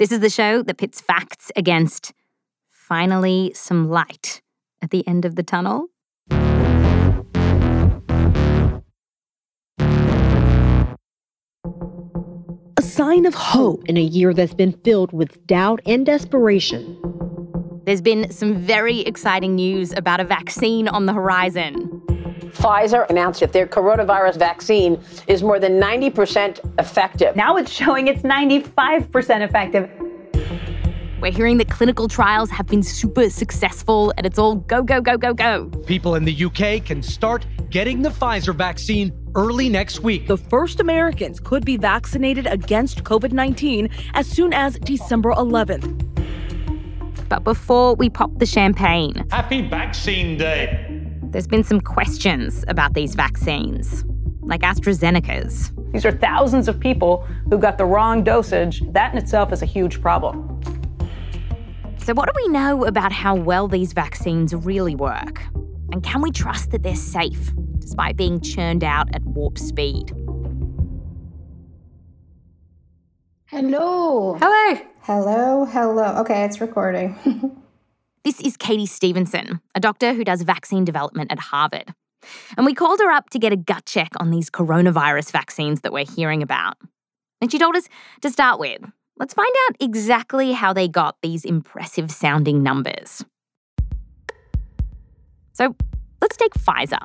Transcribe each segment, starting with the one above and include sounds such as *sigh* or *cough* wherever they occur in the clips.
This is the show that pits facts against finally some light at the end of the tunnel. A sign of hope in a year that's been filled with doubt and desperation. There's been some very exciting news about a vaccine on the horizon. Pfizer announced that their coronavirus vaccine is more than 90% effective. Now it's showing it's 95% effective. We're hearing that clinical trials have been super successful and it's all go, go, go, go, go. People in the UK can start getting the Pfizer vaccine early next week. The first Americans could be vaccinated against COVID 19 as soon as December 11th. But before we pop the champagne, Happy Vaccine Day. There's been some questions about these vaccines, like AstraZeneca's. These are thousands of people who got the wrong dosage. That in itself is a huge problem. So, what do we know about how well these vaccines really work? And can we trust that they're safe despite being churned out at warp speed? Hello. Hello. Hello, hello. Okay, it's recording. *laughs* This is Katy Stephenson, a doctor who does vaccine development at Harvard. And we called her up to get a gut check on these coronavirus vaccines that we're hearing about. And she told us to start with, let's find out exactly how they got these impressive sounding numbers. So let's take Pfizer.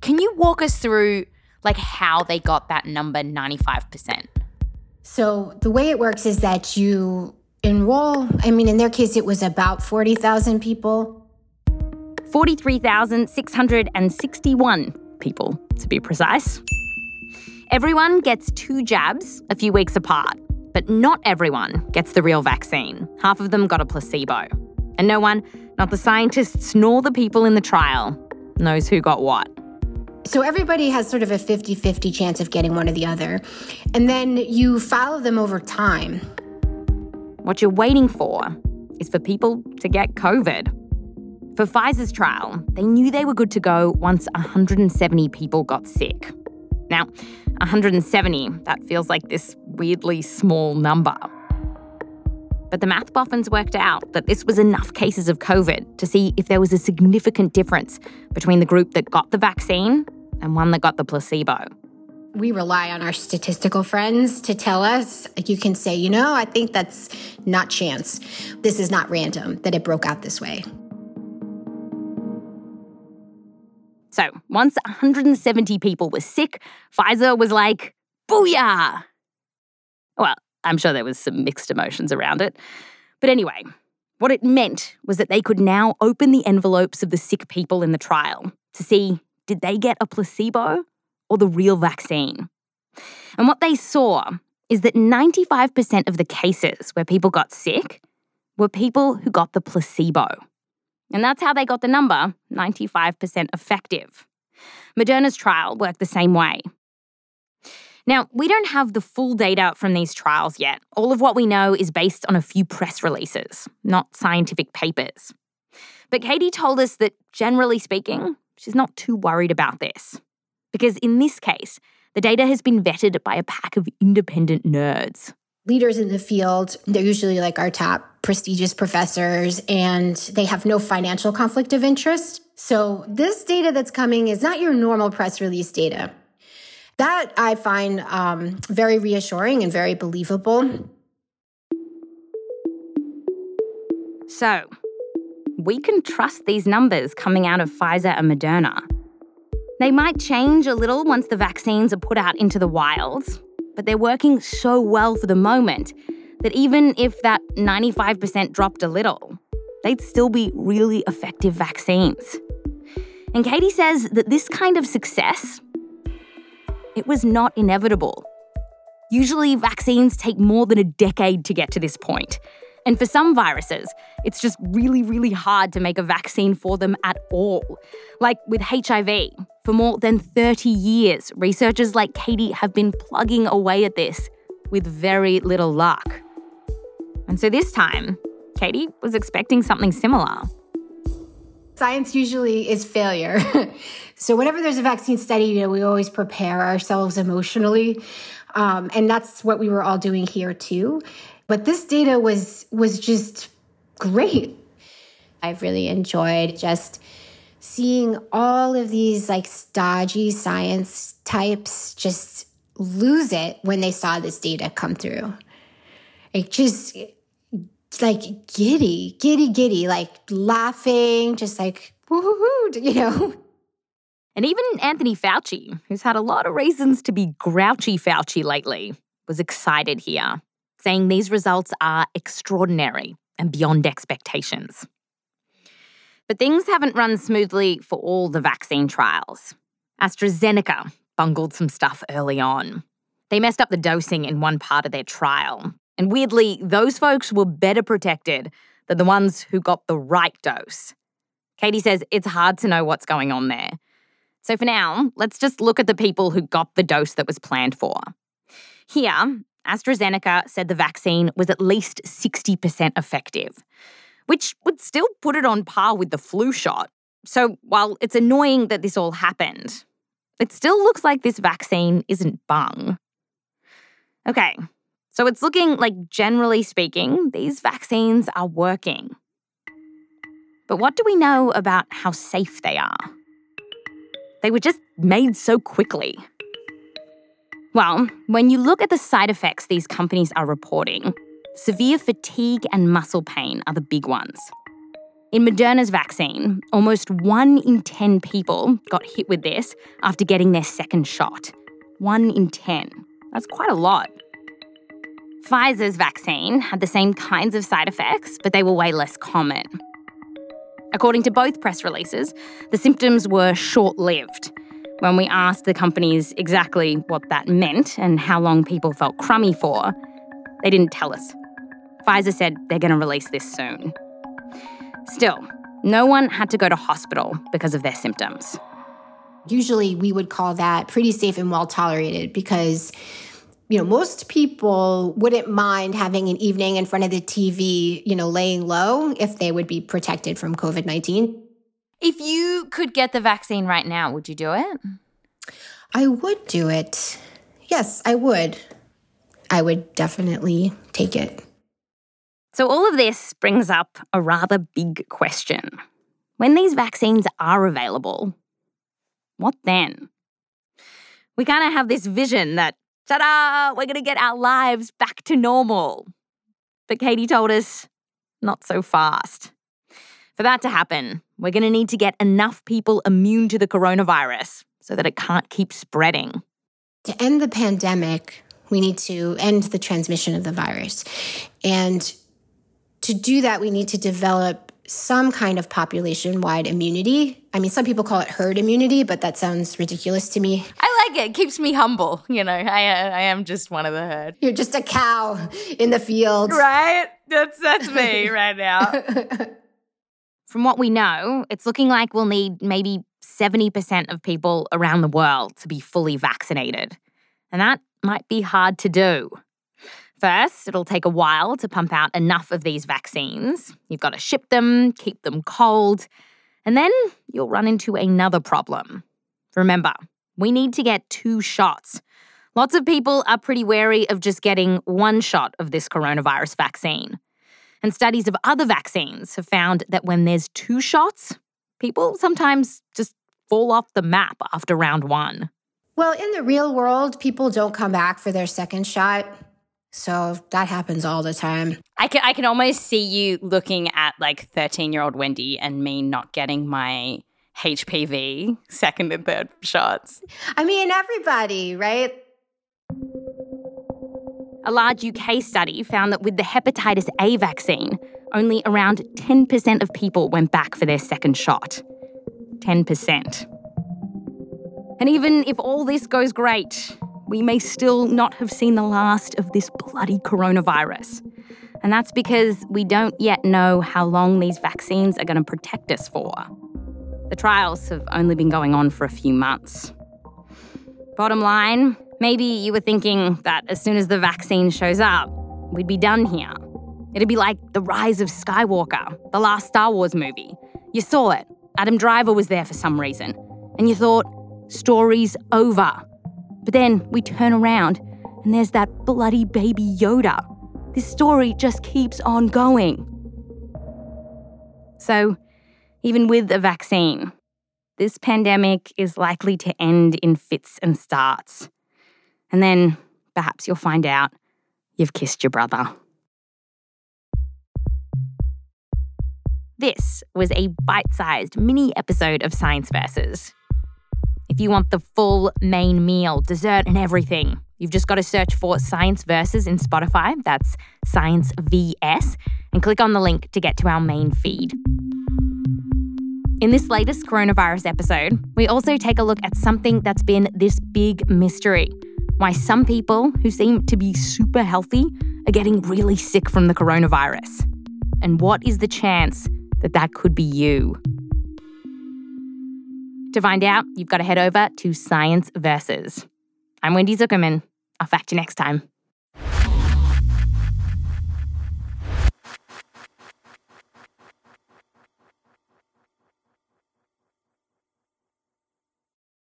Can you walk us through like how they got that number 95%? so, the way it works is that you enroll, I mean, in their case, it was about 40,000 people. 43,661 people, to be precise. Everyone gets two jabs a few weeks apart, but not everyone gets the real vaccine. Half of them got a placebo. And no one, not the scientists nor the people in the trial, knows who got what. So, everybody has sort of a 50 50 chance of getting one or the other. And then you follow them over time. What you're waiting for is for people to get COVID. For Pfizer's trial, they knew they were good to go once 170 people got sick. Now, 170, that feels like this weirdly small number. But the math boffins worked out that this was enough cases of COVID to see if there was a significant difference between the group that got the vaccine and one that got the placebo. We rely on our statistical friends to tell us. You can say, you know, I think that's not chance. This is not random that it broke out this way. So once 170 people were sick, Pfizer was like, booyah! Well, I'm sure there was some mixed emotions around it. But anyway, what it meant was that they could now open the envelopes of the sick people in the trial to see did they get a placebo or the real vaccine? And what they saw is that 95% of the cases where people got sick were people who got the placebo. And that's how they got the number 95% effective. Moderna's trial worked the same way. Now, we don't have the full data from these trials yet. All of what we know is based on a few press releases, not scientific papers. But Katy told us that, generally speaking, she's not too worried about this. Because in this case, the data has been vetted by a pack of independent nerds. Leaders in the field, they're usually like our top prestigious professors, and they have no financial conflict of interest. So, this data that's coming is not your normal press release data. That I find um, very reassuring and very believable. So, we can trust these numbers coming out of Pfizer and Moderna. They might change a little once the vaccines are put out into the wild, but they're working so well for the moment that even if that 95% dropped a little, they'd still be really effective vaccines. And Katy says that this kind of success, it was not inevitable. Usually, vaccines take more than a decade to get to this point. And for some viruses, it's just really, really hard to make a vaccine for them at all. Like with HIV, for more than 30 years, researchers like Katy have been plugging away at this with very little luck. And so this time, Katy was expecting something similar. Science usually is failure. *laughs* so whenever there's a vaccine study, you know, we always prepare ourselves emotionally. Um, and that's what we were all doing here too. But this data was was just great. I've really enjoyed just seeing all of these like stodgy science types just lose it when they saw this data come through. Like just like giddy, giddy, giddy, like laughing, just like woohoo, hoo, you know. And even Anthony Fauci, who's had a lot of reasons to be grouchy Fauci lately, was excited here, saying these results are extraordinary and beyond expectations. But things haven't run smoothly for all the vaccine trials. AstraZeneca bungled some stuff early on. They messed up the dosing in one part of their trial, and weirdly, those folks were better protected than the ones who got the right dose. Katy says it's hard to know what's going on there. So for now, let's just look at the people who got the dose that was planned for. Here, AstraZeneca said the vaccine was at least 60% effective, which would still put it on par with the flu shot. So while it's annoying that this all happened, it still looks like this vaccine isn't bung. Okay, so it's looking like, generally speaking, these vaccines are working. But what do we know about how safe they are? They were just made so quickly. Well, when you look at the side effects these companies are reporting, severe fatigue and muscle pain are the big ones. In Moderna's vaccine, almost one in 10 people got hit with this after getting their second shot. One in 10. That's quite a lot. Pfizer's vaccine had the same kinds of side effects, but they were way less common. According to both press releases, the symptoms were short lived. When we asked the companies exactly what that meant and how long people felt crummy for, they didn't tell us. Pfizer said they're going to release this soon. Still, no one had to go to hospital because of their symptoms. Usually, we would call that pretty safe and well tolerated because you know, most people wouldn't mind having an evening in front of the TV, you know, laying low if they would be protected from COVID 19. If you could get the vaccine right now, would you do it? I would do it. Yes, I would. I would definitely take it. So, all of this brings up a rather big question. When these vaccines are available, what then? We kind of have this vision that ta da, we're going to get our lives back to normal. But Katy told us, not so fast. For that to happen, we're going to need to get enough people immune to the coronavirus so that it can't keep spreading. To end the pandemic, we need to end the transmission of the virus. And to do that, we need to develop some kind of population wide immunity. I mean, some people call it herd immunity, but that sounds ridiculous to me. I like it. It keeps me humble. You know, I, uh, I am just one of the herd. You're just a cow in the field. Right? That's, that's me *laughs* right now. From what we know, it's looking like we'll need maybe 70% of people around the world to be fully vaccinated. And that might be hard to do. First, it'll take a while to pump out enough of these vaccines. You've got to ship them, keep them cold, and then you'll run into another problem. Remember, we need to get two shots. Lots of people are pretty wary of just getting one shot of this coronavirus vaccine. And studies of other vaccines have found that when there's two shots, people sometimes just fall off the map after round one. Well, in the real world, people don't come back for their second shot. So that happens all the time. I can I can almost see you looking at like 13-year-old Wendy and me not getting my HPV second and third shots. I mean, everybody, right? A large UK study found that with the hepatitis A vaccine, only around 10% of people went back for their second shot. 10%. And even if all this goes great, we may still not have seen the last of this bloody coronavirus. And that's because we don't yet know how long these vaccines are going to protect us for. The trials have only been going on for a few months. Bottom line, maybe you were thinking that as soon as the vaccine shows up, we'd be done here. It'd be like The Rise of Skywalker, the last Star Wars movie. You saw it, Adam Driver was there for some reason, and you thought, story's over. But then we turn around and there's that bloody baby Yoda. This story just keeps on going. So, even with a vaccine, this pandemic is likely to end in fits and starts. And then perhaps you'll find out you've kissed your brother. This was a bite sized mini episode of Science Versus. If you want the full main meal, dessert, and everything, you've just got to search for Science Versus in Spotify. That's Science VS, and click on the link to get to our main feed. In this latest coronavirus episode, we also take a look at something that's been this big mystery why some people who seem to be super healthy are getting really sick from the coronavirus. And what is the chance that that could be you? To find out, you've got to head over to Science Versus. I'm Wendy Zuckerman. I'll fact you next time.